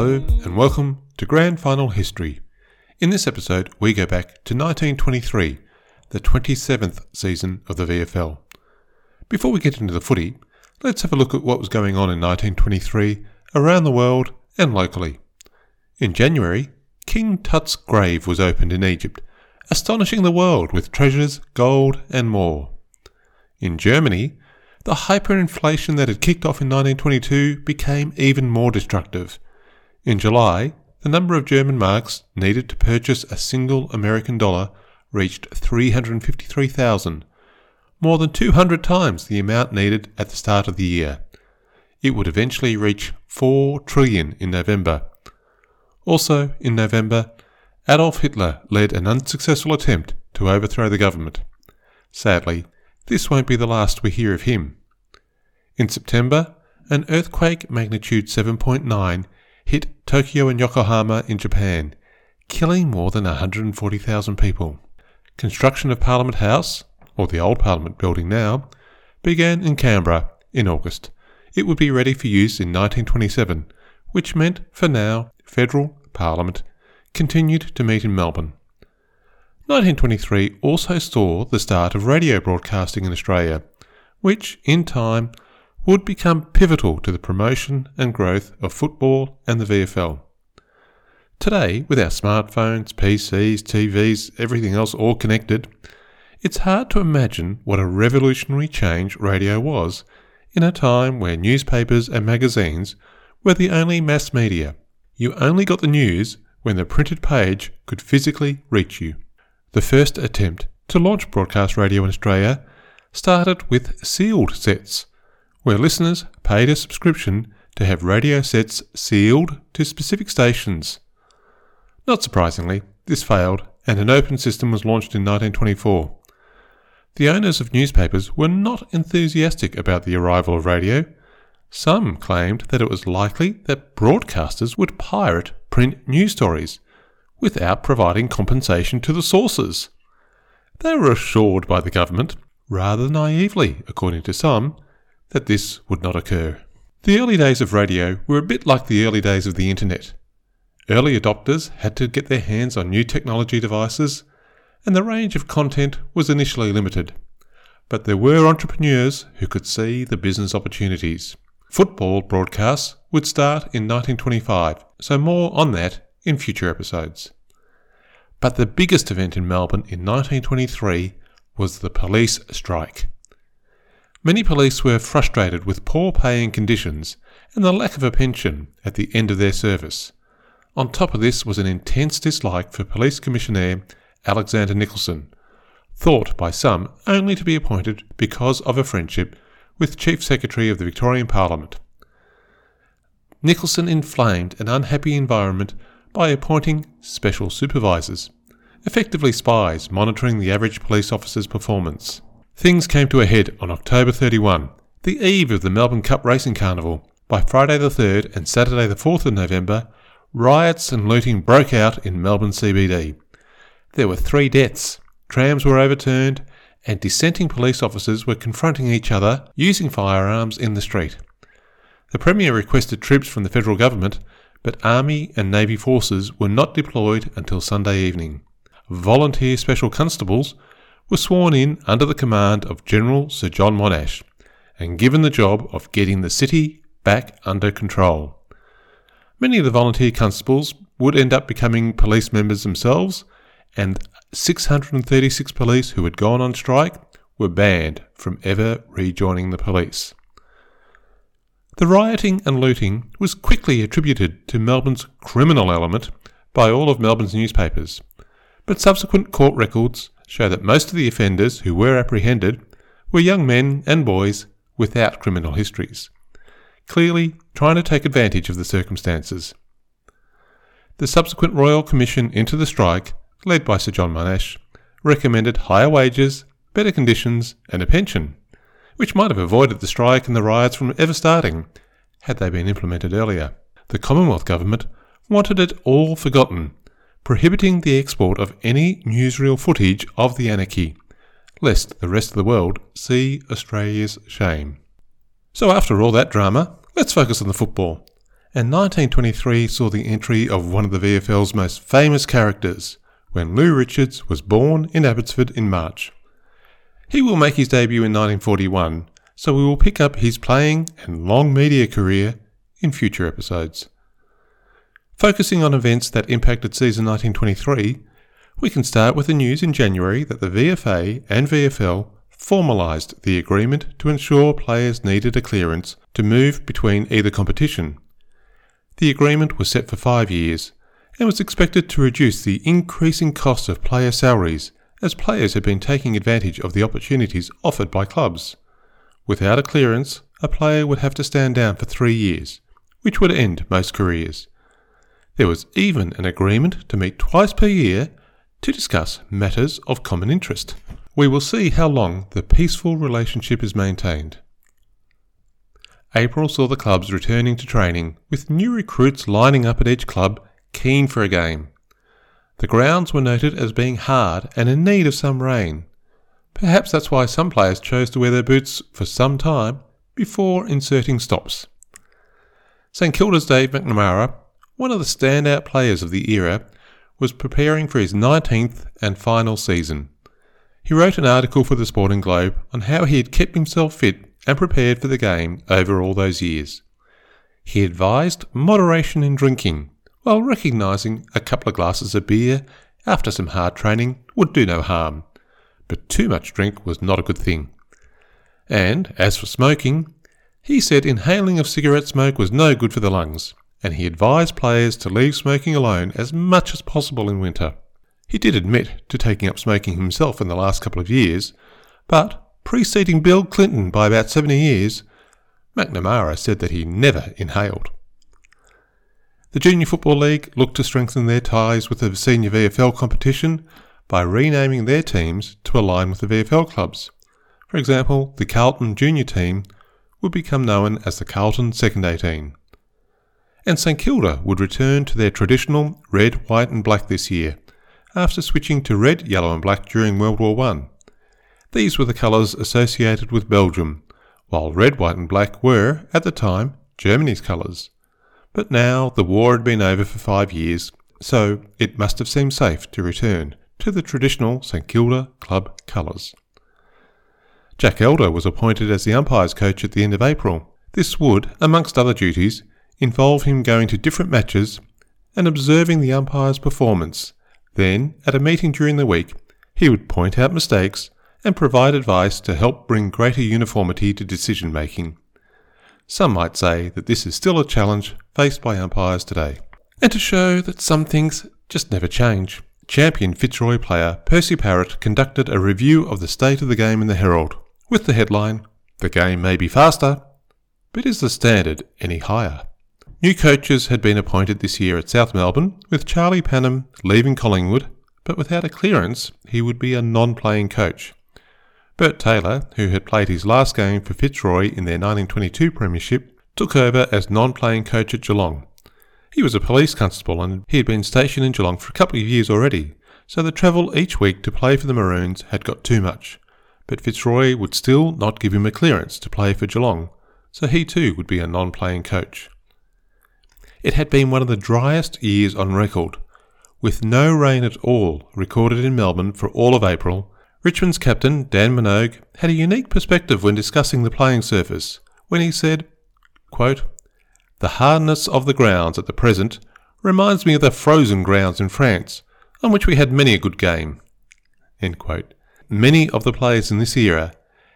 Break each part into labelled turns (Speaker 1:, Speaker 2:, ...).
Speaker 1: Hello, and welcome to Grand Final History. In this episode, we go back to 1923, the 27th season of the VFL. Before we get into the footy, let's have a look at what was going on in 1923 around the world and locally. In January, King Tut's grave was opened in Egypt, astonishing the world with treasures, gold, and more. In Germany, the hyperinflation that had kicked off in 1922 became even more destructive. In July, the number of German marks needed to purchase a single American dollar reached 353,000, more than 200 times the amount needed at the start of the year. It would eventually reach 4 trillion in November. Also, in November, Adolf Hitler led an unsuccessful attempt to overthrow the government. Sadly, this won't be the last we hear of him. In September, an earthquake magnitude 7.9 hit Tokyo and Yokohama in Japan, killing more than 140,000 people. Construction of Parliament House, or the old Parliament building now, began in Canberra in August. It would be ready for use in 1927, which meant, for now, federal Parliament continued to meet in Melbourne. 1923 also saw the start of radio broadcasting in Australia, which, in time, would become pivotal to the promotion and growth of football and the VFL. Today, with our smartphones, PCs, TVs, everything else all connected, it's hard to imagine what a revolutionary change radio was in a time where newspapers and magazines were the only mass media. You only got the news when the printed page could physically reach you. The first attempt to launch broadcast radio in Australia started with sealed sets where listeners paid a subscription to have radio sets sealed to specific stations. Not surprisingly, this failed and an open system was launched in 1924. The owners of newspapers were not enthusiastic about the arrival of radio. Some claimed that it was likely that broadcasters would pirate print news stories without providing compensation to the sources. They were assured by the government, rather naively according to some, that this would not occur. The early days of radio were a bit like the early days of the internet. Early adopters had to get their hands on new technology devices, and the range of content was initially limited. But there were entrepreneurs who could see the business opportunities. Football broadcasts would start in 1925, so more on that in future episodes. But the biggest event in Melbourne in 1923 was the police strike. Many police were frustrated with poor paying conditions and the lack of a pension at the end of their service. On top of this was an intense dislike for Police Commissioner Alexander Nicholson, thought by some only to be appointed because of a friendship with Chief Secretary of the Victorian Parliament. Nicholson inflamed an unhappy environment by appointing special supervisors, effectively spies monitoring the average police officer's performance. Things came to a head on October 31, the eve of the Melbourne Cup Racing Carnival. By Friday the 3rd and Saturday the 4th of November, riots and looting broke out in Melbourne CBD. There were three deaths, trams were overturned, and dissenting police officers were confronting each other using firearms in the street. The Premier requested troops from the federal government, but Army and Navy forces were not deployed until Sunday evening. Volunteer special constables was sworn in under the command of General Sir John Monash and given the job of getting the city back under control. Many of the volunteer constables would end up becoming police members themselves, and 636 police who had gone on strike were banned from ever rejoining the police. The rioting and looting was quickly attributed to Melbourne's criminal element by all of Melbourne's newspapers, but subsequent court records show that most of the offenders who were apprehended were young men and boys without criminal histories, clearly trying to take advantage of the circumstances. The subsequent Royal Commission into the strike, led by Sir John Monash, recommended higher wages, better conditions, and a pension, which might have avoided the strike and the riots from ever starting had they been implemented earlier. The Commonwealth Government wanted it all forgotten prohibiting the export of any newsreel footage of the anarchy, lest the rest of the world see Australia's shame. So, after all that drama, let's focus on the football. and 1923 saw the entry of one of the VFL's most famous characters, when Lou Richards was born in Abbotsford in March. He will make his debut in 1941, so we will pick up his playing and long media career in future episodes. Focusing on events that impacted season 1923, we can start with the news in January that the VFA and VFL formalised the agreement to ensure players needed a clearance to move between either competition. The agreement was set for five years and was expected to reduce the increasing cost of player salaries as players had been taking advantage of the opportunities offered by clubs. Without a clearance, a player would have to stand down for three years, which would end most careers. There was even an agreement to meet twice per year to discuss matters of common interest. We will see how long the peaceful relationship is maintained. April saw the clubs returning to training, with new recruits lining up at each club, keen for a game. The grounds were noted as being hard and in need of some rain. Perhaps that's why some players chose to wear their boots for some time before inserting stops. St Kilda's Dave McNamara, one of the standout players of the era, was preparing for his 19th and final season. He wrote an article for the Sporting Globe on how he had kept himself fit and prepared for the game over all those years. He advised moderation in drinking, while recognising a couple of glasses of beer after some hard training would do no harm, but too much drink was not a good thing. And as for smoking, he said inhaling of cigarette smoke was no good for the lungs, and he advised players to leave smoking alone as much as possible in winter. He did admit to taking up smoking himself in the last couple of years, but preceding Bill Clinton by about 70 years, McNamara said that he never inhaled. The Junior Football League looked to strengthen their ties with the senior VFL competition by renaming their teams to align with the VFL clubs. For example, the Carlton Junior team would become known as the Carlton Second 18 and St Kilda would return to their traditional red, white, and black this year, after switching to red, yellow, and black during World War I. These were the colours associated with Belgium, while red, white, and black were, at the time, Germany's colours. But now the war had been over for five years, so it must have seemed safe to return to the traditional St Kilda club colours. Jack Elder was appointed as the umpires coach at the end of April. This would, amongst other duties, involve him going to different matches and observing the umpire's performance. Then, at a meeting during the week, he would point out mistakes and provide advice to help bring greater uniformity to decision making. Some might say that this is still a challenge faced by umpires today. And to show that some things just never change, champion Fitzroy player Percy Parrott conducted a review of the state of the game in the Herald, with the headline, The game may be faster, but is the standard any higher? New coaches had been appointed this year at South Melbourne, with Charlie Pannam leaving Collingwood, but without a clearance, he would be a non playing coach. Bert Taylor, who had played his last game for Fitzroy in their 1922 Premiership, took over as non playing coach at Geelong. He was a police constable and he had been stationed in Geelong for a couple of years already, so the travel each week to play for the Maroons had got too much. But Fitzroy would still not give him a clearance to play for Geelong, so he too would be a non playing coach. It had been one of the driest years on record, with no rain at all recorded in Melbourne for all of April. Richmond's captain, Dan Minogue, had a unique perspective when discussing the playing surface, when he said, quote, The hardness of the grounds at the present reminds me of the frozen grounds in France, on which we had many a good game. Many of the players in this era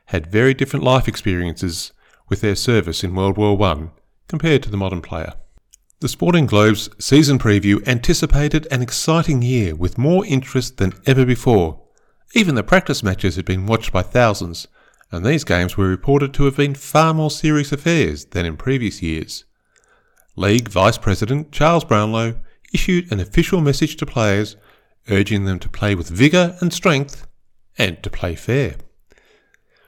Speaker 1: had very different life experiences with their service in World War I compared to the modern player. The Sporting Globe's season preview anticipated an exciting year with more interest than ever before. Even the practice matches had been watched by thousands, and these games were reported to have been far more serious affairs than in previous years. League Vice President Charles Brownlow issued an official message to players urging them to play with vigour and strength and to play fair.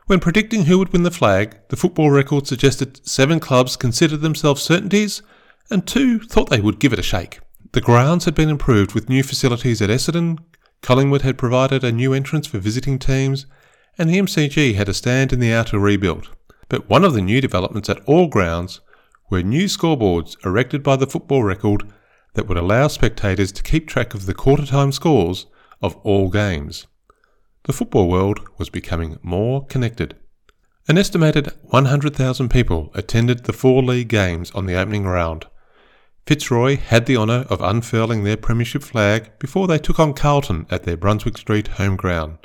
Speaker 1: When predicting who would win the flag, the football record suggested seven clubs considered themselves certainties and two thought they would give it a shake. The grounds had been improved with new facilities at Essendon, Collingwood had provided a new entrance for visiting teams, and the MCG had a stand in the outer rebuilt. But one of the new developments at all grounds were new scoreboards erected by the football record that would allow spectators to keep track of the quarter time scores of all games. The football world was becoming more connected. An estimated 100,000 people attended the four league games on the opening round. Fitzroy had the honour of unfurling their premiership flag before they took on Carlton at their Brunswick Street home ground.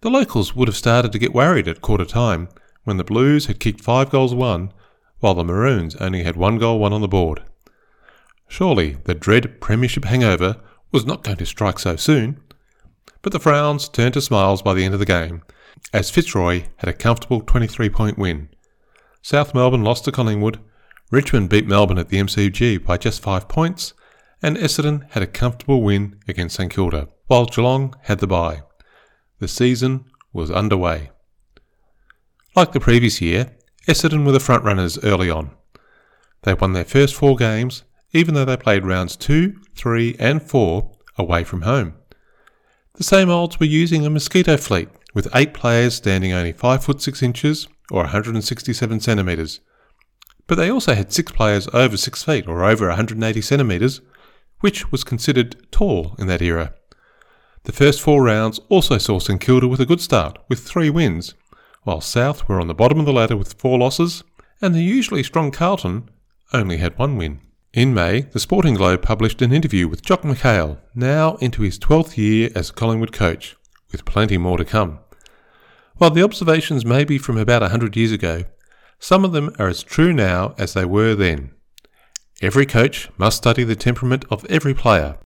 Speaker 1: The locals would have started to get worried at quarter time when the Blues had kicked five goals one, while the Maroons only had one goal one on the board. Surely the dread premiership hangover was not going to strike so soon. But the frowns turned to smiles by the end of the game, as Fitzroy had a comfortable 23 point win. South Melbourne lost to Collingwood, Richmond beat Melbourne at the MCG by just five points, and Essendon had a comfortable win against St Kilda, while Geelong had the bye. The season was underway. Like the previous year, Essendon were the front runners early on. They won their first four games even though they played rounds 2, 3, and 4 away from home. The same olds were using a mosquito fleet, with eight players standing only 5 foot 6 inches or 167 centimetres. But they also had six players over 6 feet or over 180 centimetres, which was considered tall in that era. The first four rounds also saw St Kilda with a good start, with three wins, while South were on the bottom of the ladder with four losses, and the usually strong Carlton only had one win. In May, the Sporting Globe published an interview with Jock McHale, now into his 12th year as Collingwood coach, with plenty more to come. While the observations may be from about a 100 years ago, some of them are as true now as they were then. Every coach must study the temperament of every player,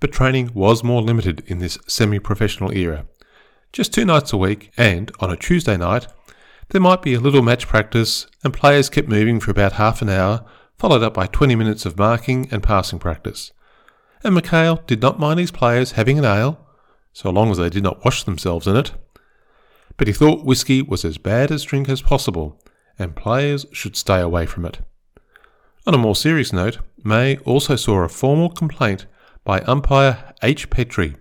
Speaker 1: but training was more limited in this semi professional era. Just two nights a week, and on a Tuesday night, there might be a little match practice, and players kept moving for about half an hour followed up by 20 minutes of marking and passing practice. And McHale did not mind his players having an ale, so long as they did not wash themselves in it. But he thought whisky was as bad a drink as possible, and players should stay away from it. On a more serious note, May also saw a formal complaint by umpire H. Petrie,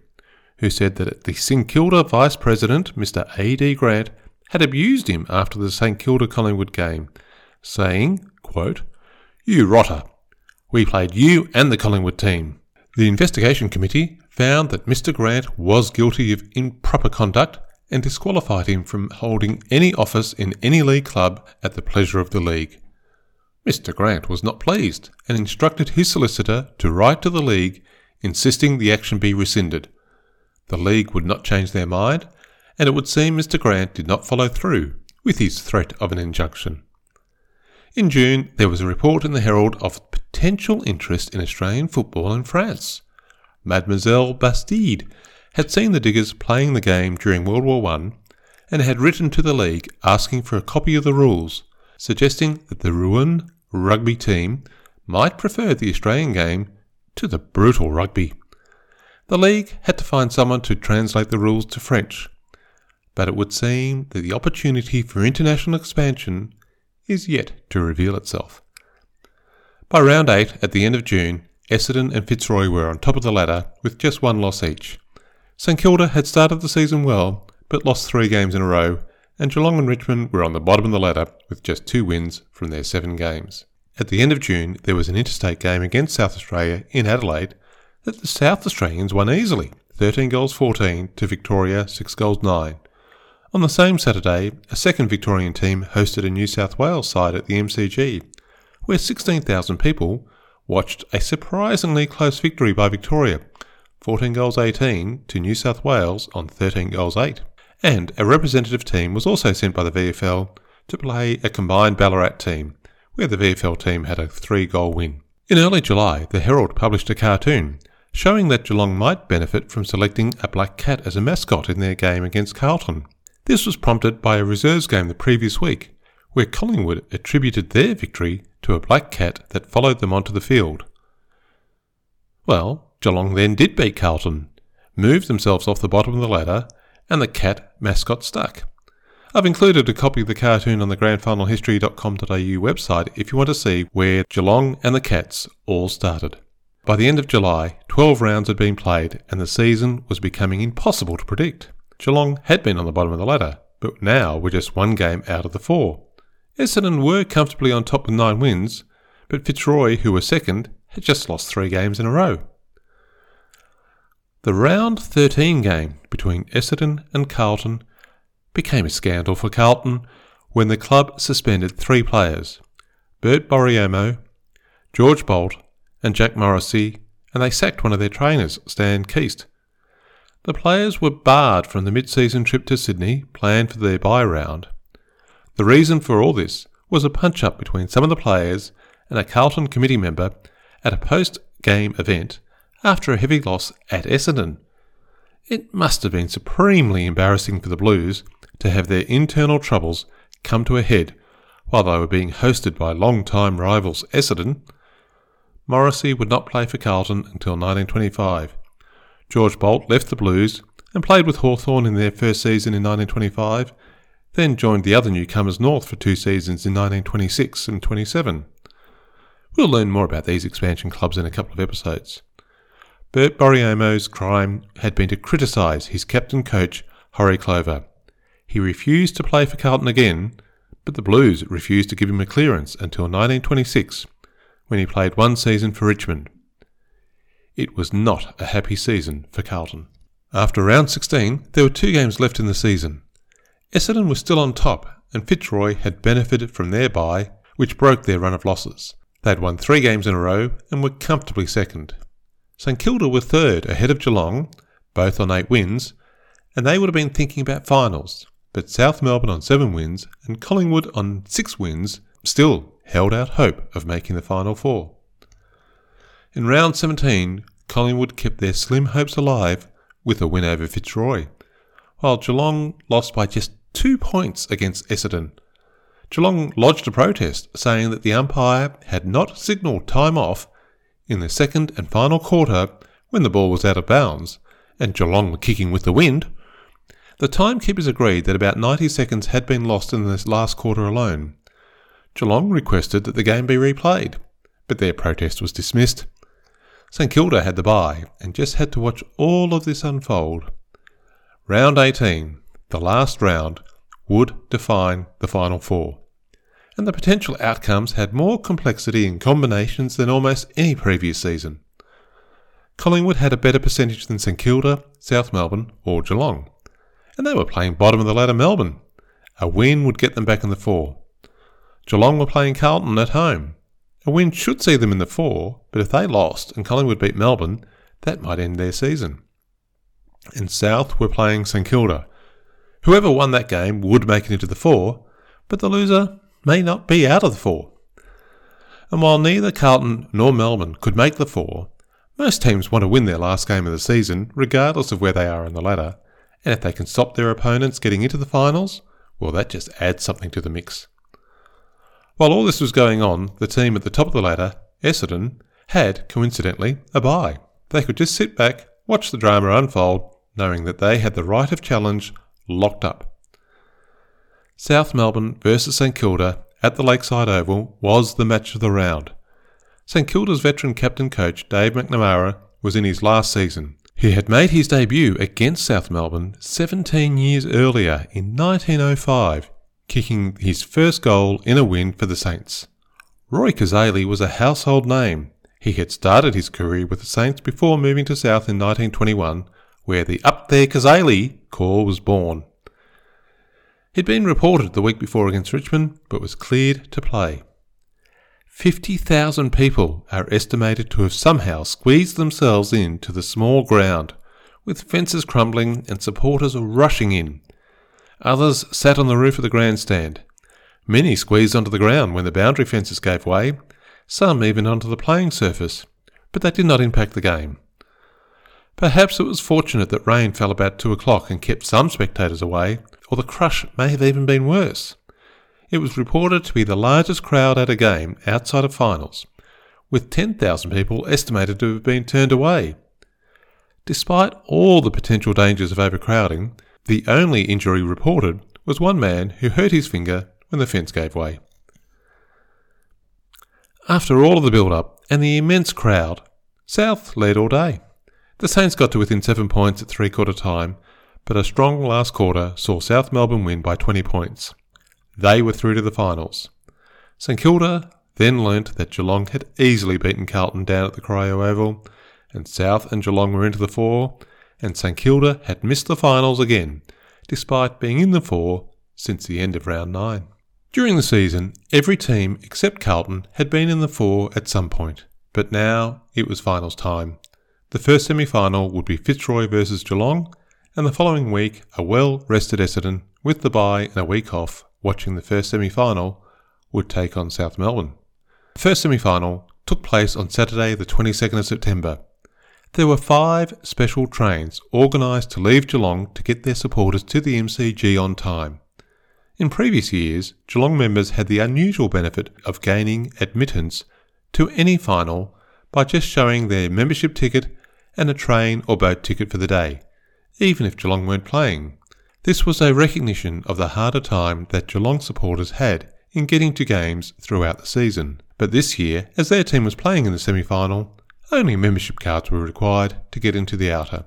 Speaker 1: who said that the St Kilda vice president, Mr. A. D. Grant, had abused him after the St Kilda Collingwood game, saying, quote, you rotter. We played you and the Collingwood team. The investigation committee found that Mr. Grant was guilty of improper conduct and disqualified him from holding any office in any league club at the pleasure of the league. Mr. Grant was not pleased and instructed his solicitor to write to the league insisting the action be rescinded. The league would not change their mind, and it would seem Mr. Grant did not follow through with his threat of an injunction. In June, there was a report in the Herald of potential interest in Australian football in France. Mademoiselle Bastide had seen the Diggers playing the game during World War I and had written to the league asking for a copy of the rules, suggesting that the Rouen rugby team might prefer the Australian game to the brutal rugby. The league had to find someone to translate the rules to French, but it would seem that the opportunity for international expansion is yet to reveal itself. By round 8, at the end of June, Essendon and Fitzroy were on top of the ladder with just one loss each. St Kilda had started the season well, but lost three games in a row, and Geelong and Richmond were on the bottom of the ladder with just two wins from their seven games. At the end of June, there was an interstate game against South Australia in Adelaide that the South Australians won easily 13 goals 14 to Victoria 6 goals 9. On the same Saturday, a second Victorian team hosted a New South Wales side at the MCG, where 16,000 people watched a surprisingly close victory by Victoria, 14 goals 18 to New South Wales on 13 goals 8. And a representative team was also sent by the VFL to play a combined Ballarat team, where the VFL team had a three goal win. In early July, the Herald published a cartoon showing that Geelong might benefit from selecting a black cat as a mascot in their game against Carlton. This was prompted by a reserves game the previous week, where Collingwood attributed their victory to a black cat that followed them onto the field. Well, Geelong then did beat Carlton, moved themselves off the bottom of the ladder, and the cat mascot stuck. I've included a copy of the cartoon on the grandfinalhistory.com.au website if you want to see where Geelong and the Cats all started. By the end of July, 12 rounds had been played and the season was becoming impossible to predict. Geelong had been on the bottom of the ladder, but now were just one game out of the four. Essendon were comfortably on top with nine wins, but Fitzroy, who were second, had just lost three games in a row. The round 13 game between Essendon and Carlton became a scandal for Carlton when the club suspended three players Bert Borriommo, George Bolt, and Jack Morrissey, and they sacked one of their trainers, Stan Keast. The players were barred from the mid season trip to Sydney planned for their bye round. The reason for all this was a punch up between some of the players and a Carlton committee member at a post game event after a heavy loss at Essendon. It must have been supremely embarrassing for the Blues to have their internal troubles come to a head while they were being hosted by long-time rivals Essendon. Morrissey would not play for Carlton until 1925. George Bolt left the Blues and played with Hawthorn in their first season in 1925, then joined the other newcomers North for two seasons in 1926 and 27. We'll learn more about these expansion clubs in a couple of episodes. Bert Borriommo's crime had been to criticise his captain coach, Horrie Clover. He refused to play for Carlton again, but the Blues refused to give him a clearance until 1926, when he played one season for Richmond. It was not a happy season for Carlton. After round 16, there were two games left in the season. Essendon was still on top, and Fitzroy had benefited from their bye, which broke their run of losses. They had won three games in a row and were comfortably second. St Kilda were third ahead of Geelong, both on eight wins, and they would have been thinking about finals. But South Melbourne on seven wins and Collingwood on six wins still held out hope of making the final four. In round 17, Collingwood kept their slim hopes alive with a win over Fitzroy, while Geelong lost by just two points against Essendon Geelong lodged a protest saying that the umpire had not signalled time off in the second and final quarter when the ball was out of bounds and Geelong were kicking with the wind. The timekeepers agreed that about 90 seconds had been lost in this last quarter alone. Geelong requested that the game be replayed, but their protest was dismissed. St Kilda had the bye and just had to watch all of this unfold. Round 18, the last round, would define the final four and the potential outcomes had more complexity and combinations than almost any previous season. Collingwood had a better percentage than St Kilda, South Melbourne, or Geelong, and they were playing bottom of the ladder Melbourne. A win would get them back in the four. Geelong were playing Carlton at home. A win should see them in the four, but if they lost and Collingwood beat Melbourne, that might end their season. And South were playing St Kilda. Whoever won that game would make it into the four, but the loser may not be out of the four. And while neither Carlton nor Melbourne could make the four, most teams want to win their last game of the season, regardless of where they are in the ladder, and if they can stop their opponents getting into the finals, well, that just adds something to the mix. While all this was going on, the team at the top of the ladder, Essendon, had, coincidentally, a bye. They could just sit back, watch the drama unfold, knowing that they had the right of challenge locked up. South Melbourne versus St Kilda at the Lakeside Oval was the match of the round. St Kilda's veteran captain coach Dave McNamara was in his last season. He had made his debut against South Melbourne 17 years earlier in 1905, kicking his first goal in a win for the Saints. Roy Cazaly was a household name. He had started his career with the Saints before moving to South in 1921, where the Up There Cazaly call was born. He'd been reported the week before against Richmond, but was cleared to play. 50,000 people are estimated to have somehow squeezed themselves into the small ground, with fences crumbling and supporters rushing in. Others sat on the roof of the grandstand. Many squeezed onto the ground when the boundary fences gave way, some even onto the playing surface, but that did not impact the game. Perhaps it was fortunate that rain fell about two o'clock and kept some spectators away, or the crush may have even been worse. It was reported to be the largest crowd at a game outside of finals, with 10,000 people estimated to have been turned away. Despite all the potential dangers of overcrowding, the only injury reported was one man who hurt his finger when the fence gave way. After all of the build up and the immense crowd, South led all day. The Saints got to within seven points at three quarter time but a strong last quarter saw South Melbourne win by 20 points. they were through to the finals. St Kilda then learnt that Geelong had easily beaten Carlton down at the Corio Oval, and South and Geelong were into the four, and St Kilda had missed the finals again, despite being in the four since the end of round nine. During the season, every team except Carlton had been in the four at some point, but now it was finals time. The first semi final would be Fitzroy versus Geelong, and the following week, a well rested Essendon, with the bye and a week off, watching the first semi final, would take on South Melbourne. The first semi final took place on Saturday, the 22nd of September. There were five special trains organised to leave Geelong to get their supporters to the MCG on time. In previous years, Geelong members had the unusual benefit of gaining admittance to any final by just showing their membership ticket and a train or boat ticket for the day, even if Geelong weren't playing. This was a recognition of the harder time that Geelong supporters had in getting to games throughout the season. But this year, as their team was playing in the semi final, only membership cards were required to get into the outer.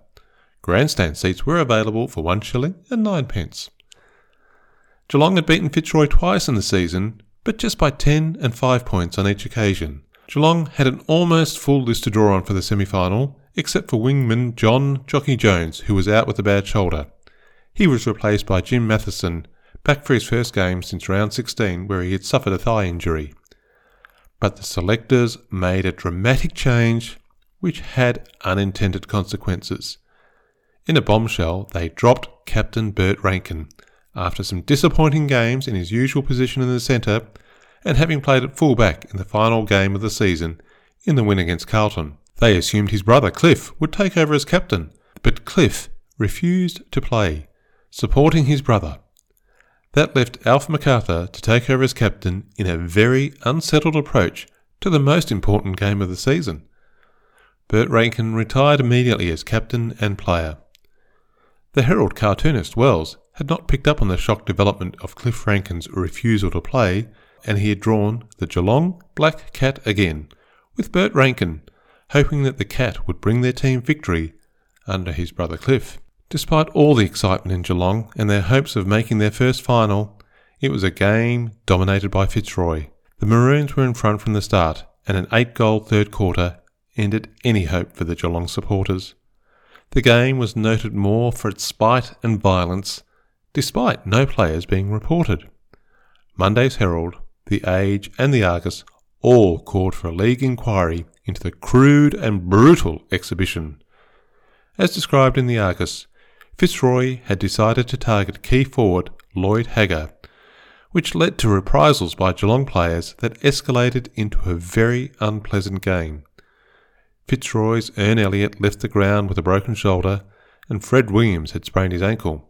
Speaker 1: Grandstand seats were available for one shilling and ninepence. Geelong had beaten Fitzroy twice in the season, but just by 10 and 5 points on each occasion. Geelong had an almost full list to draw on for the semi final, except for wingman John Jockey Jones, who was out with a bad shoulder. He was replaced by Jim Matheson, back for his first game since round 16, where he had suffered a thigh injury. But the selectors made a dramatic change which had unintended consequences. In a bombshell, they dropped captain Bert Rankin after some disappointing games in his usual position in the centre and having played at full back in the final game of the season in the win against Carlton. They assumed his brother Cliff would take over as captain, but Cliff refused to play, supporting his brother. That left Alf MacArthur to take over as captain in a very unsettled approach to the most important game of the season. Bert Rankin retired immediately as captain and player. The Herald cartoonist Wells had not picked up on the shock development of Cliff Rankin's refusal to play, and he had drawn the Geelong Black Cat again, with Bert Rankin, hoping that the Cat would bring their team victory under his brother Cliff. Despite all the excitement in Geelong and their hopes of making their first final, it was a game dominated by Fitzroy. The Maroons were in front from the start, and an eight goal third quarter ended any hope for the Geelong supporters. The game was noted more for its spite and violence, despite no players being reported. Monday's Herald, The Age, and The Argus all called for a league inquiry into the crude and brutal exhibition. As described in The Argus, Fitzroy had decided to target key forward Lloyd Hagger, which led to reprisals by Geelong players that escalated into a very unpleasant game. Fitzroy's Ern Elliott left the ground with a broken shoulder, and Fred Williams had sprained his ankle.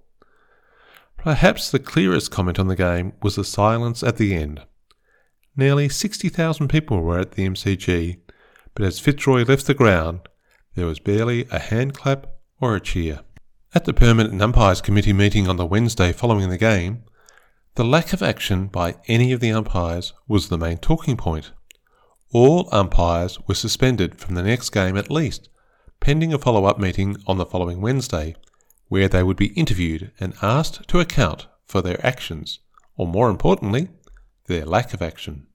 Speaker 1: Perhaps the clearest comment on the game was the silence at the end. Nearly 60,000 people were at the MCG, but as Fitzroy left the ground, there was barely a hand clap or a cheer. At the Permanent Umpires Committee meeting on the Wednesday following the game, the lack of action by any of the umpires was the main talking point. All umpires were suspended from the next game at least, pending a follow up meeting on the following Wednesday, where they would be interviewed and asked to account for their actions, or more importantly, their lack of action.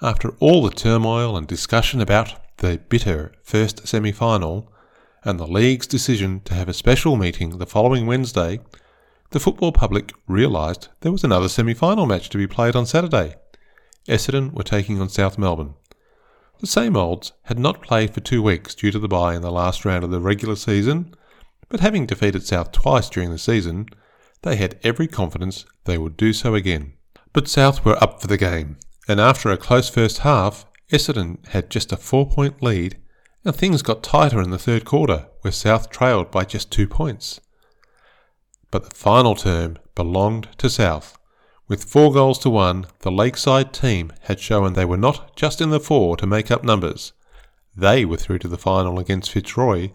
Speaker 1: After all the turmoil and discussion about the bitter first semi final, and the league's decision to have a special meeting the following Wednesday, the football public realised there was another semi final match to be played on Saturday. Essendon were taking on South Melbourne. The same olds had not played for two weeks due to the bye in the last round of the regular season, but having defeated South twice during the season, they had every confidence they would do so again. But South were up for the game, and after a close first half, Essendon had just a four point lead and things got tighter in the third quarter, where South trailed by just two points. But the final term belonged to South. With four goals to one, the Lakeside team had shown they were not just in the four to make up numbers. They were through to the final against Fitzroy,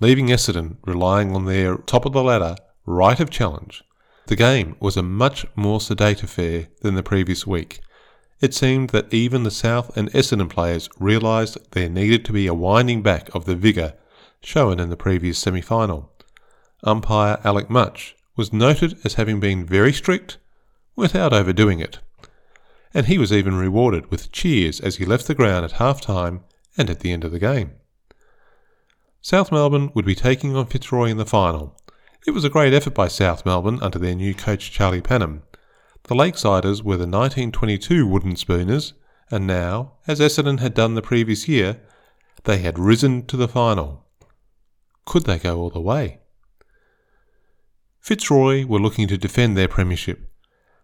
Speaker 1: leaving Essendon relying on their top of the ladder right of challenge. The game was a much more sedate affair than the previous week, it seemed that even the South and Essendon players realised there needed to be a winding back of the vigour shown in the previous semi final. Umpire Alec Mutch was noted as having been very strict, without overdoing it. And he was even rewarded with cheers as he left the ground at half time and at the end of the game. South Melbourne would be taking on Fitzroy in the final. It was a great effort by South Melbourne under their new coach Charlie Pannam. The Lakesiders were the 1922 wooden spooners, and now, as Essendon had done the previous year, they had risen to the final. Could they go all the way? Fitzroy were looking to defend their premiership,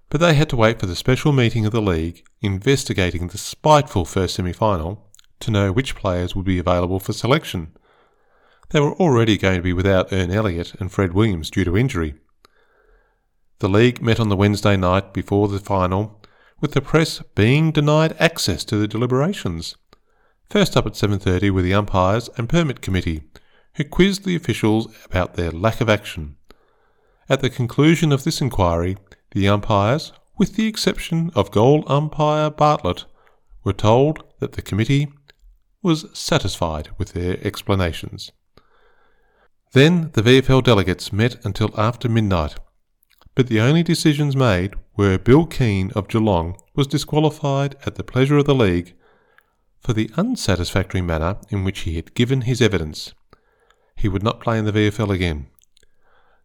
Speaker 1: but they had to wait for the special meeting of the league investigating the spiteful first semi final to know which players would be available for selection. They were already going to be without Ern Elliott and Fred Williams due to injury. The league met on the Wednesday night before the final, with the press being denied access to the deliberations. First up at 7:30 were the umpires and permit committee, who quizzed the officials about their lack of action. At the conclusion of this inquiry, the umpires, with the exception of goal umpire Bartlett, were told that the committee was satisfied with their explanations. Then the VFL delegates met until after midnight, but the only decisions made were Bill Keane of Geelong was disqualified at the pleasure of the league for the unsatisfactory manner in which he had given his evidence. He would not play in the VFL again.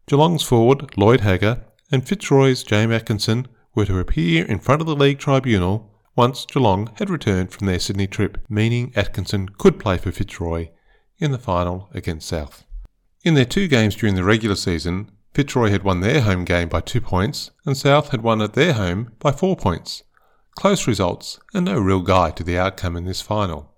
Speaker 1: Geelong's forward, Lloyd Hagger, and Fitzroy's James Atkinson were to appear in front of the league tribunal once Geelong had returned from their Sydney trip, meaning Atkinson could play for Fitzroy in the final against South. In their two games during the regular season, Fitzroy had won their home game by two points, and South had won at their home by four points. Close results, and no real guide to the outcome in this final.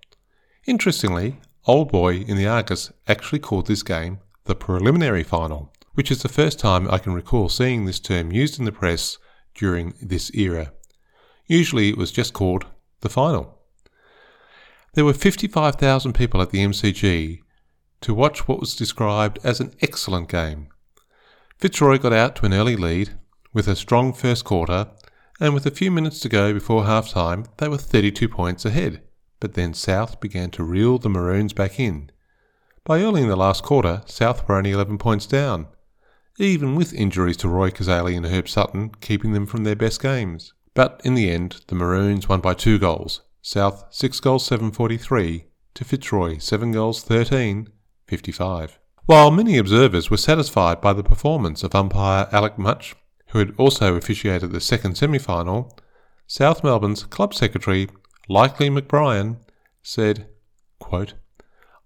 Speaker 1: Interestingly, Old Boy in the Argus actually called this game the preliminary final, which is the first time I can recall seeing this term used in the press during this era. Usually it was just called the final. There were 55,000 people at the MCG to watch what was described as an excellent game. Fitzroy got out to an early lead with a strong first quarter, and with a few minutes to go before half time, they were 32 points ahead. But then South began to reel the Maroons back in. By early in the last quarter, South were only 11 points down, even with injuries to Roy Cazaly and Herb Sutton keeping them from their best games. But in the end, the Maroons won by two goals. South 6 goals 743 to Fitzroy 7 goals 13 55. While many observers were satisfied by the performance of umpire Alec Mutch, who had also officiated the second semi final, South Melbourne's club secretary, Likely McBrien, said, quote,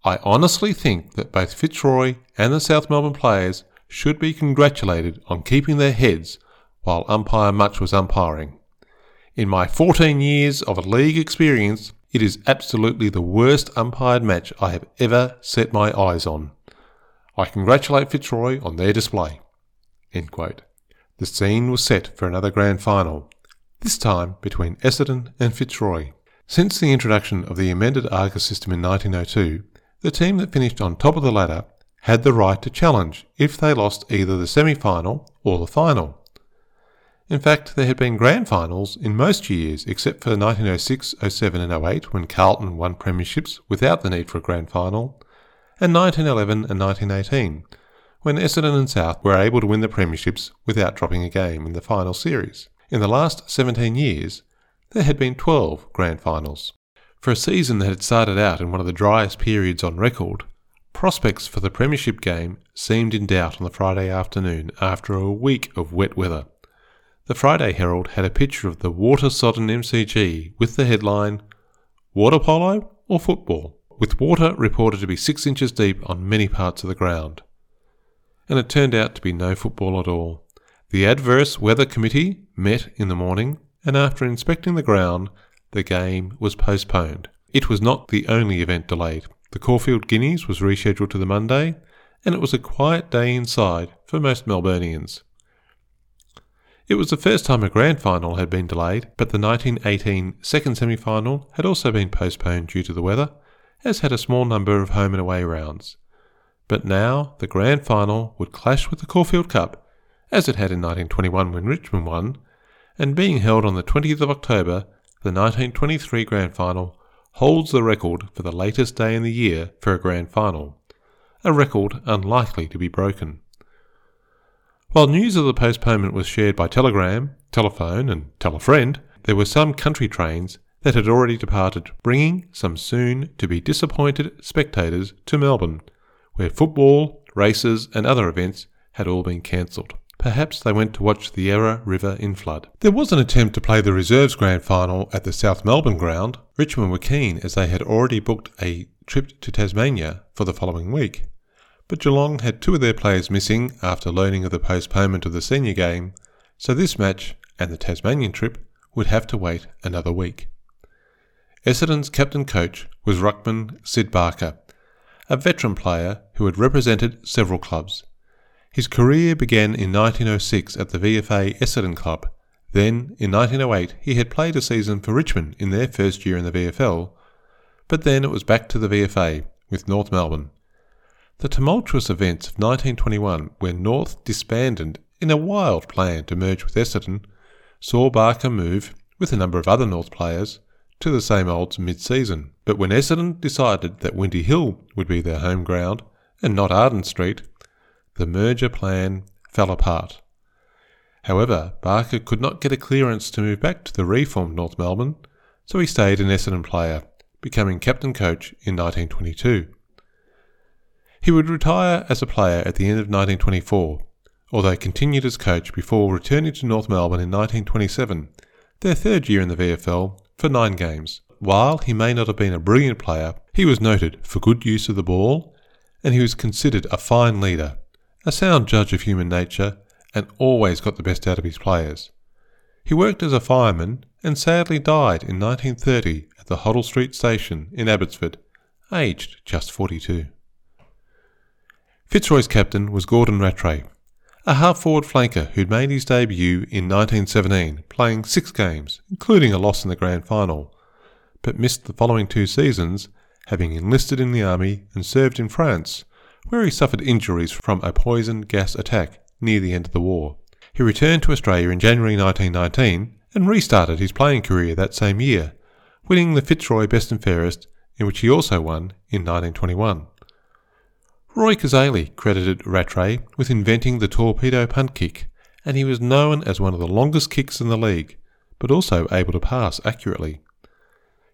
Speaker 1: I honestly think that both Fitzroy and the South Melbourne players should be congratulated on keeping their heads while umpire Mutch was umpiring. In my 14 years of league experience, it is absolutely the worst umpired match I have ever set my eyes on. I congratulate Fitzroy on their display. The scene was set for another grand final, this time between Essendon and Fitzroy. Since the introduction of the amended Argus system in 1902, the team that finished on top of the ladder had the right to challenge if they lost either the semi final or the final. In fact, there had been grand finals in most years except for 1906, 07, and 08 when Carlton won premierships without the need for a grand final, and 1911 and 1918 when Essendon and South were able to win the premierships without dropping a game in the final series. In the last 17 years, there had been 12 grand finals. For a season that had started out in one of the driest periods on record, prospects for the premiership game seemed in doubt on the Friday afternoon after a week of wet weather. The Friday Herald had a picture of the water sodden MCG with the headline Water Polo or Football, with water reported to be six inches deep on many parts of the ground. And it turned out to be no football at all. The Adverse Weather Committee met in the morning, and after inspecting the ground, the game was postponed. It was not the only event delayed. The Caulfield Guineas was rescheduled to the Monday, and it was a quiet day inside for most Melburnians. It was the first time a grand final had been delayed, but the 1918 second semi final had also been postponed due to the weather, as had a small number of home and away rounds. But now the grand final would clash with the Caulfield Cup, as it had in 1921 when Richmond won, and being held on the 20th of October, the 1923 grand final holds the record for the latest day in the year for a grand final, a record unlikely to be broken. While news of the postponement was shared by telegram, telephone and tell a friend, there were some country trains that had already departed, bringing some soon to be disappointed spectators to Melbourne, where football, races, and other events had all been cancelled. Perhaps they went to watch the Yarra River in flood. There was an attempt to play the reserves grand final at the South Melbourne ground. Richmond were keen as they had already booked a trip to Tasmania for the following week. But Geelong had two of their players missing after learning of the postponement of the senior game, so this match and the Tasmanian trip would have to wait another week. Essendon's captain coach was ruckman Sid Barker, a veteran player who had represented several clubs. His career began in 1906 at the VFA Essendon Club. Then, in 1908, he had played a season for Richmond in their first year in the VFL, but then it was back to the VFA with North Melbourne. The tumultuous events of 1921, when North disbanded in a wild plan to merge with Essendon, saw Barker move, with a number of other North players, to the same olds mid season. But when Essendon decided that Windy Hill would be their home ground, and not Arden Street, the merger plan fell apart. However, Barker could not get a clearance to move back to the reformed North Melbourne, so he stayed an Essendon player, becoming captain coach in 1922. He would retire as a player at the end of 1924, although continued as coach before returning to North Melbourne in 1927, their third year in the VFL, for nine games. While he may not have been a brilliant player, he was noted for good use of the ball, and he was considered a fine leader a sound judge of human nature, and always got the best out of his players. He worked as a fireman and sadly died in 1930 at the Hoddle Street Station in Abbotsford, aged just 42. Fitzroy's captain was Gordon Rattray, a half forward flanker who'd made his debut in 1917, playing six games, including a loss in the grand final, but missed the following two seasons, having enlisted in the army and served in France where he suffered injuries from a poison gas attack near the end of the war. He returned to Australia in January 1919 and restarted his playing career that same year, winning the Fitzroy Best and Fairest, in which he also won in 1921. Roy Cazaly credited Rattray with inventing the torpedo punt kick, and he was known as one of the longest kicks in the league, but also able to pass accurately.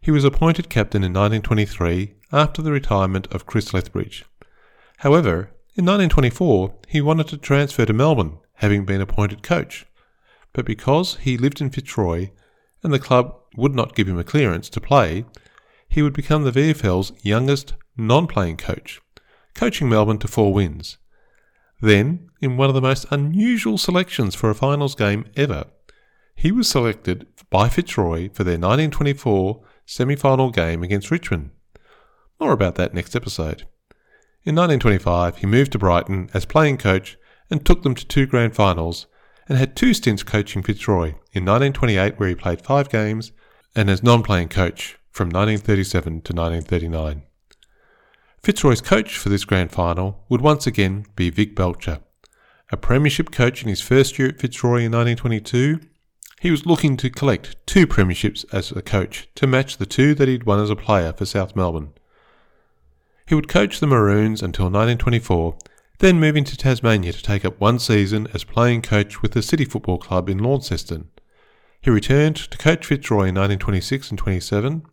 Speaker 1: He was appointed captain in 1923 after the retirement of Chris Lethbridge. However, in 1924, he wanted to transfer to Melbourne, having been appointed coach. But because he lived in Fitzroy and the club would not give him a clearance to play, he would become the VFL's youngest non playing coach, coaching Melbourne to four wins. Then, in one of the most unusual selections for a finals game ever, he was selected by Fitzroy for their 1924 semi final game against Richmond. More about that next episode. In 1925, he moved to Brighton as playing coach and took them to two grand finals, and had two stints coaching Fitzroy in 1928, where he played five games, and as non playing coach from 1937 to 1939. Fitzroy's coach for this grand final would once again be Vic Belcher. A premiership coach in his first year at Fitzroy in 1922, he was looking to collect two premierships as a coach to match the two that he'd won as a player for South Melbourne. He would coach the Maroons until 1924, then moving to Tasmania to take up one season as playing coach with the City Football Club in Launceston. He returned to coach Fitzroy in 1926 and 27,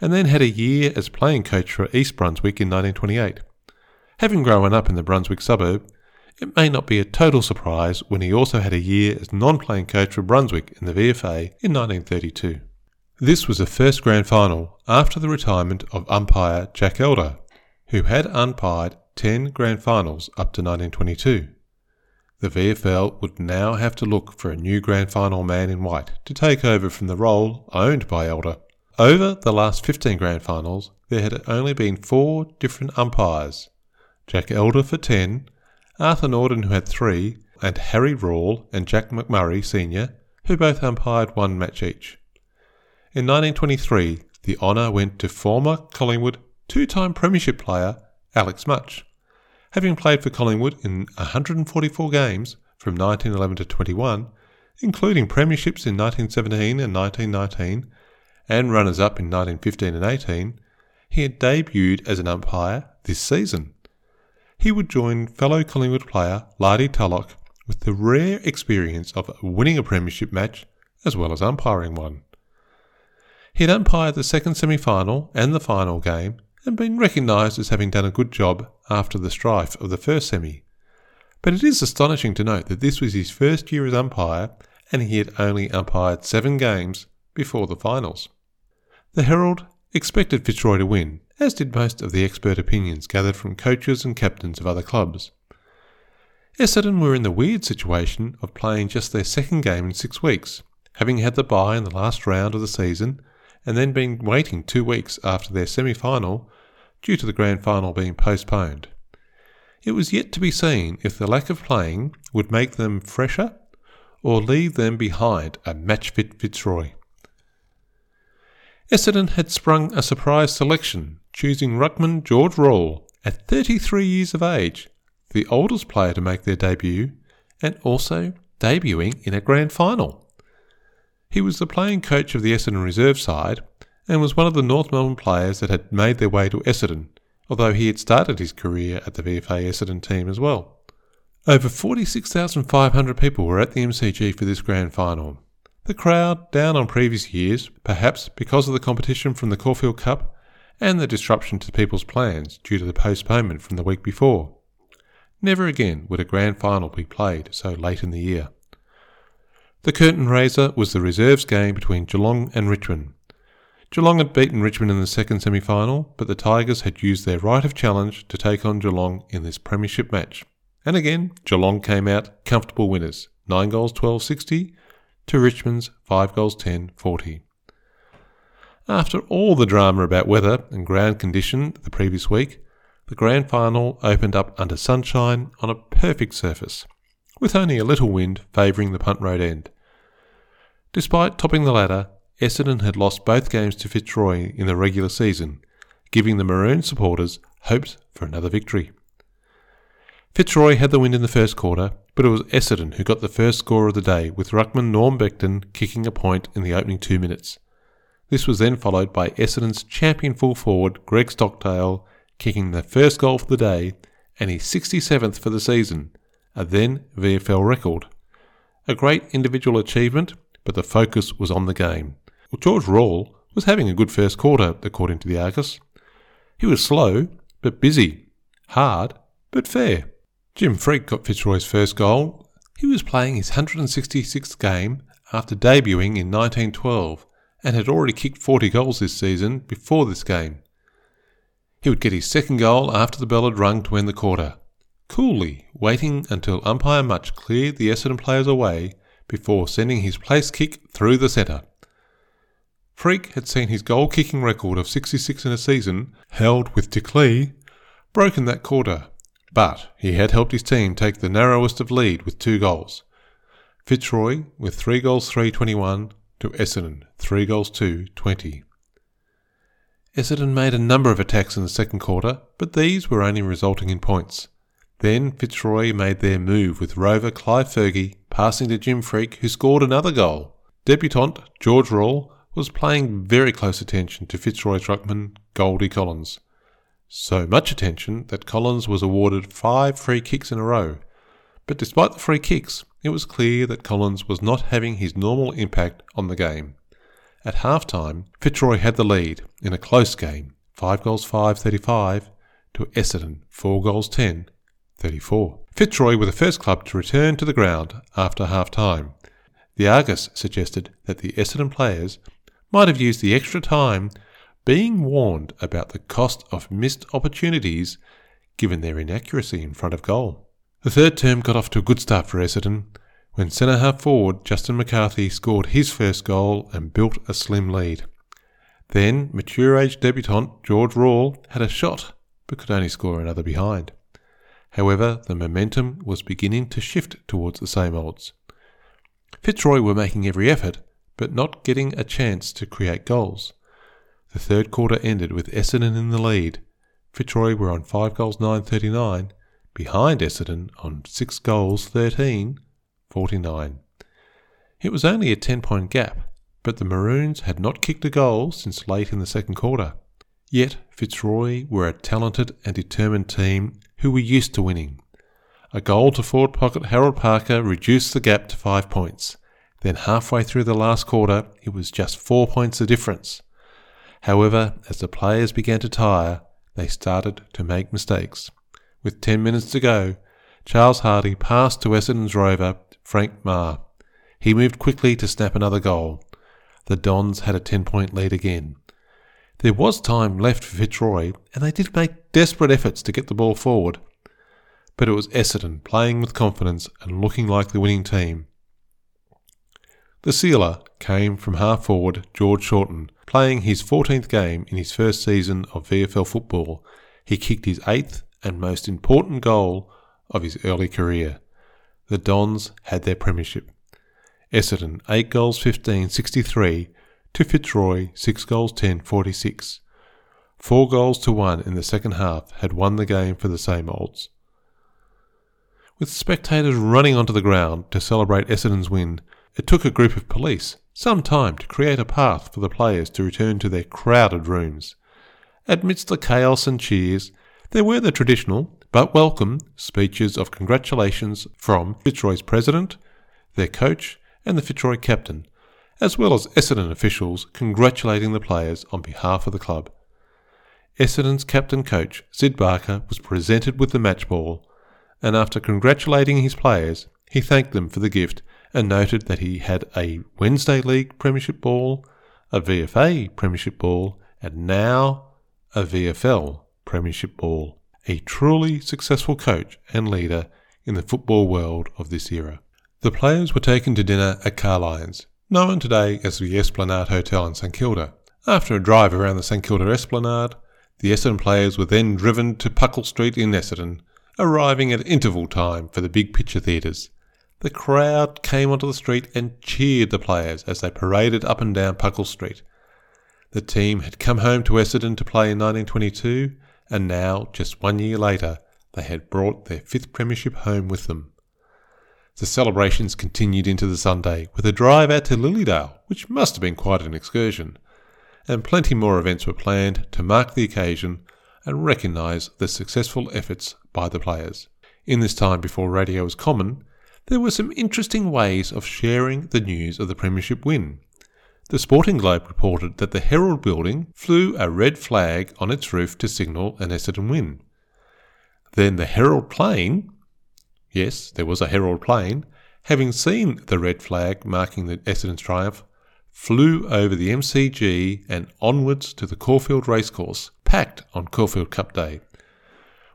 Speaker 1: and then had a year as playing coach for East Brunswick in 1928. Having grown up in the Brunswick suburb, it may not be a total surprise when he also had a year as non playing coach for Brunswick in the VFA in 1932. This was the first grand final after the retirement of umpire Jack Elder, who had umpired 10 grand finals up to 1922. The VFL would now have to look for a new grand final man in white to take over from the role owned by Elder. Over the last 15 grand finals, there had only been four different umpires Jack Elder for 10, Arthur Norden, who had three, and Harry Rawle and Jack McMurray Sr., who both umpired one match each. In 1923, the honour went to former Collingwood two time Premiership player Alec Mutch. Having played for Collingwood in 144 games from 1911 to 21, including Premierships in 1917 and 1919, and runners up in 1915 and 18, he had debuted as an umpire this season. He would join fellow Collingwood player Lardy Tulloch with the rare experience of winning a premiership match as well as umpiring one. He had umpired the second semi final and the final game and been recognised as having done a good job after the strife of the first semi. But it is astonishing to note that this was his first year as umpire and he had only umpired seven games before the finals. The Herald expected Fitzroy to win, as did most of the expert opinions gathered from coaches and captains of other clubs. Essendon were in the weird situation of playing just their second game in six weeks, having had the bye in the last round of the season and then been waiting two weeks after their semi final due to the grand final being postponed. It was yet to be seen if the lack of playing would make them fresher or leave them behind a match fit Fitzroy. Essendon had sprung a surprise selection, choosing ruckman George Rowell at 33 years of age, the oldest player to make their debut, and also debuting in a grand final. He was the playing coach of the Essendon reserve side and was one of the North Melbourne players that had made their way to Essendon, although he had started his career at the VFA Essendon team as well. Over 46,500 people were at the MCG for this grand final, the crowd, down on previous years, perhaps because of the competition from the Caulfield Cup and the disruption to people's plans due to the postponement from the week before. Never again would a grand final be played so late in the year. The curtain raiser was the reserves game between Geelong and Richmond. Geelong had beaten Richmond in the second semi final, but the Tigers had used their right of challenge to take on Geelong in this premiership match. And again, Geelong came out comfortable winners 9 goals 12 60 to Richmond's 5 goals 10 40. After all the drama about weather and ground condition the previous week, the grand final opened up under sunshine on a perfect surface, with only a little wind favouring the punt road end. Despite topping the ladder, Essendon had lost both games to Fitzroy in the regular season, giving the Maroon supporters hopes for another victory. Fitzroy had the win in the first quarter, but it was Essendon who got the first score of the day, with ruckman Norm Beckton kicking a point in the opening two minutes. This was then followed by Essendon's champion full forward, Greg Stockdale, kicking the first goal for the day and his 67th for the season, a then VFL record. A great individual achievement, but the focus was on the game. Well, George Rowell was having a good first quarter, according to the Argus. He was slow, but busy, hard, but fair. Jim Freake got Fitzroy's first goal. He was playing his 166th game after debuting in 1912 and had already kicked 40 goals this season before this game. He would get his second goal after the bell had rung to end the quarter, coolly waiting until umpire Mutch cleared the Essendon players away before sending his place kick through the centre. Freake had seen his goal kicking record of 66 in a season, held with Dick Lee, broken that quarter but he had helped his team take the narrowest of lead with two goals. Fitzroy with 3 goals 321 to Essendon 3 goals 2 20. Essendon made a number of attacks in the second quarter, but these were only resulting in points. Then Fitzroy made their move with rover Clive Fergie passing to Jim Freake, who scored another goal. Debutant George Rowell was paying very close attention to Fitzroy's ruckman Goldie Collins. So much attention that Collins was awarded five free kicks in a row. But despite the free kicks, it was clear that Collins was not having his normal impact on the game. At half time, Fitzroy had the lead in a close game, 5 goals 5 35 to Essendon, 4 goals 10 34. Fitzroy were the first club to return to the ground after half time. The Argus suggested that the Essendon players might have used the extra time being warned about the cost of missed opportunities given their inaccuracy in front of goal. The third term got off to a good start for Essendon when centre half forward Justin McCarthy scored his first goal and built a slim lead. Then mature age debutant George Rowell had a shot but could only score another behind. However, the momentum was beginning to shift towards the same odds. Fitzroy were making every effort, but not getting a chance to create goals. The third quarter ended with Essendon in the lead. Fitzroy were on 5 goals 9.39, behind Essendon on 6 goals 13.49. It was only a 10 point gap, but the Maroons had not kicked a goal since late in the second quarter. Yet Fitzroy were a talented and determined team who were used to winning. A goal to forward pocket Harold Parker reduced the gap to five points. Then, halfway through the last quarter, it was just four points of difference. However, as the players began to tire, they started to make mistakes. With 10 minutes to go, Charles Hardy passed to Essendon's rover, Frank Maher. He moved quickly to snap another goal. The Dons had a 10 point lead again. There was time left for Fitzroy, and they did make desperate efforts to get the ball forward. But it was Essendon playing with confidence and looking like the winning team. The sealer came from half forward George Shorten, playing his 14th game in his first season of VFL football. He kicked his eighth and most important goal of his early career. The Dons had their premiership. Essendon 8 goals 15 63 to Fitzroy 6 goals 10 46. Four goals to one in the second half had won the game for the same olds. With spectators running onto the ground to celebrate Essendon's win, it took a group of police some time to create a path for the players to return to their crowded rooms. Amidst the chaos and cheers, there were the traditional, but welcome, speeches of congratulations from Fitzroy's president, their coach, and the Fitzroy captain, as well as Essendon officials congratulating the players on behalf of the club. Essendon's captain coach, Sid Barker, was presented with the match ball, and after congratulating his players, he thanked them for the gift and noted that he had a Wednesday League Premiership ball, a VFA Premiership ball, and now a VFL Premiership ball. A truly successful coach and leader in the football world of this era. The players were taken to dinner at Carlyons, known today as the Esplanade Hotel in St Kilda. After a drive around the St Kilda Esplanade, the Essendon players were then driven to Puckle Street in Essendon, arriving at interval time for the big picture theatres. The crowd came onto the street and cheered the players as they paraded up and down Puckle Street. The team had come home to Essendon to play in 1922, and now, just one year later, they had brought their fifth premiership home with them. The celebrations continued into the Sunday with a drive out to Lilydale, which must have been quite an excursion, and plenty more events were planned to mark the occasion and recognise the successful efforts by the players. In this time before radio was common, there were some interesting ways of sharing the news of the Premiership win. The Sporting Globe reported that the Herald building flew a red flag on its roof to signal an Essendon win. Then the Herald plane, yes, there was a Herald plane, having seen the red flag marking the Essendon's triumph, flew over the MCG and onwards to the Caulfield Racecourse, packed on Caulfield Cup Day,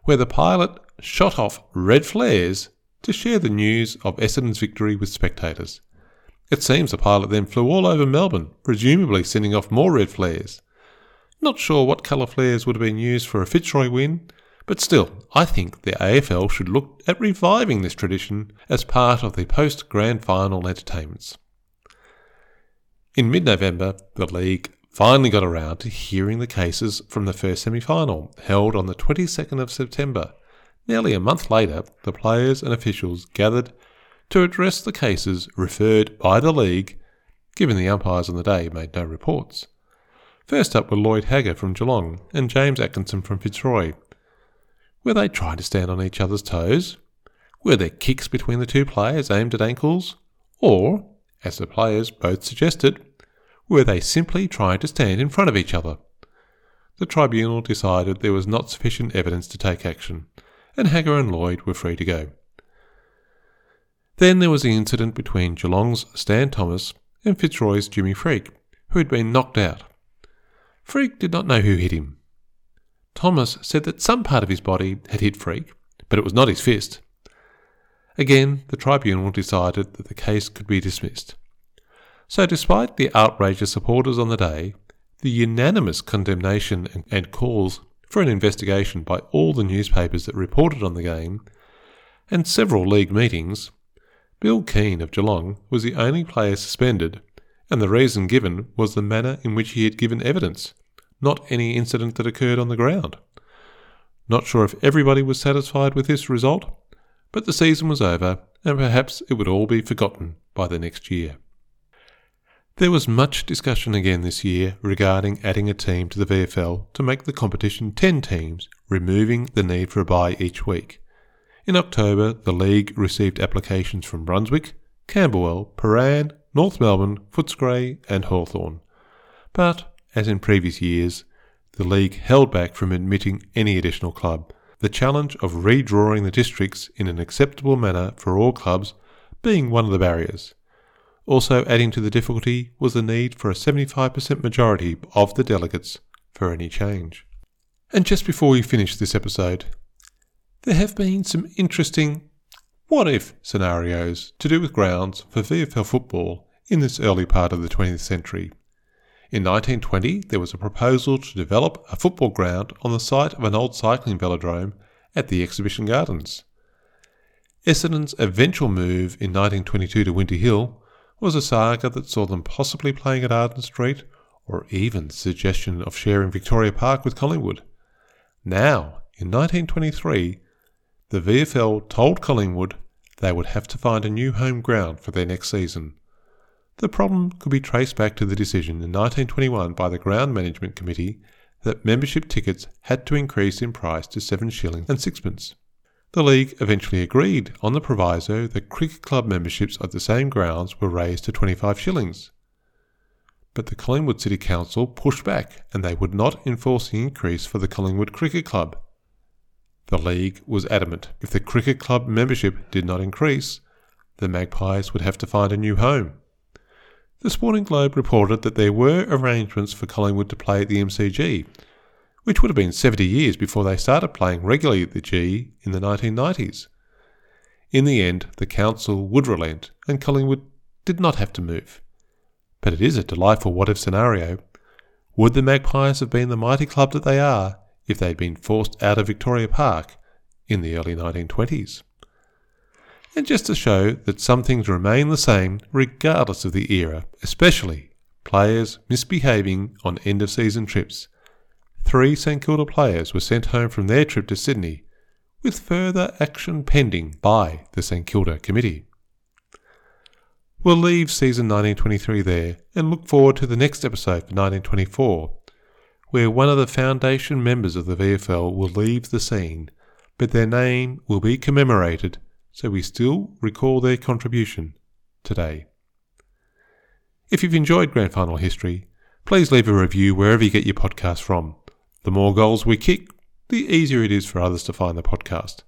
Speaker 1: where the pilot shot off red flares to share the news of Essendon's victory with spectators. It seems the pilot then flew all over Melbourne, presumably sending off more red flares. Not sure what colour flares would have been used for a Fitzroy win, but still, I think the AFL should look at reviving this tradition as part of the post grand final entertainments. In mid November, the league finally got around to hearing the cases from the first semi final, held on the 22nd of September. Nearly a month later, the players and officials gathered to address the cases referred by the League, given the umpires on the day made no reports. First up were Lloyd Hagger from Geelong and James Atkinson from Fitzroy. Were they trying to stand on each other's toes? Were there kicks between the two players aimed at ankles? Or, as the players both suggested, were they simply trying to stand in front of each other? The tribunal decided there was not sufficient evidence to take action, and Hagger and Lloyd were free to go. Then there was the incident between Geelong's Stan Thomas and Fitzroy's Jimmy Freake, who had been knocked out. Freake did not know who hit him. Thomas said that some part of his body had hit Freake, but it was not his fist. Again, the tribunal decided that the case could be dismissed. So, despite the outrageous supporters on the day, the unanimous condemnation and calls for an investigation by all the newspapers that reported on the game, and several league meetings, Bill Keane of Geelong was the only player suspended, and the reason given was the manner in which he had given evidence, not any incident that occurred on the ground. Not sure if everybody was satisfied with this result, but the season was over, and perhaps it would all be forgotten by the next year. There was much discussion again this year regarding adding a team to the VFL to make the competition 10 teams, removing the need for a bye each week. In October, the league received applications from Brunswick, Camberwell, Prahran, North Melbourne, Footscray, and Hawthorn. But, as in previous years, the league held back from admitting any additional club, the challenge of redrawing the districts in an acceptable manner for all clubs being one of the barriers. Also, adding to the difficulty was the need for a 75% majority of the delegates for any change. And just before we finish this episode, there have been some interesting what if scenarios to do with grounds for VFL football in this early part of the 20th century. In 1920, there was a proposal to develop a football ground on the site of an old cycling velodrome at the Exhibition Gardens. Essendon's eventual move in 1922 to Windy Hill was a saga that saw them possibly playing at Arden Street or even the suggestion of sharing Victoria Park with Collingwood. Now, in 1923, the VFL told Collingwood they would have to find a new home ground for their next season. The problem could be traced back to the decision in 1921 by the Ground Management Committee that membership tickets had to increase in price to 7 shillings and sixpence. The league eventually agreed on the proviso that cricket club memberships at the same grounds were raised to 25 shillings. But the Collingwood City Council pushed back and they would not enforce the increase for the Collingwood Cricket Club. The league was adamant if the cricket club membership did not increase, the Magpies would have to find a new home. The Sporting Globe reported that there were arrangements for Collingwood to play at the MCG, which would have been 70 years before they started playing regularly at the G in the 1990s. In the end, the council would relent, and Collingwood did not have to move. But it is a delightful what if scenario. Would the Magpies have been the mighty club that they are if they had been forced out of Victoria Park in the early 1920s? and just to show that some things remain the same regardless of the era, especially players misbehaving on end of season trips. Three St Kilda players were sent home from their trip to Sydney, with further action pending by the St Kilda Committee. We'll leave season 1923 there and look forward to the next episode for 1924, where one of the foundation members of the VFL will leave the scene, but their name will be commemorated so we still recall their contribution today. If you've enjoyed Grand Final history, please leave a review wherever you get your podcast from. The more goals we kick, the easier it is for others to find the podcast.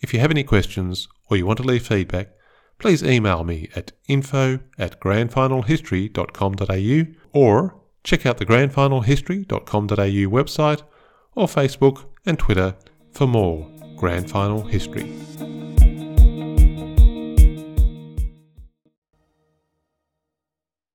Speaker 1: If you have any questions or you want to leave feedback, please email me at info at grandfinalhistory.com.au or check out the grandfinalhistory.com.au website or Facebook and Twitter for more Grand Final history.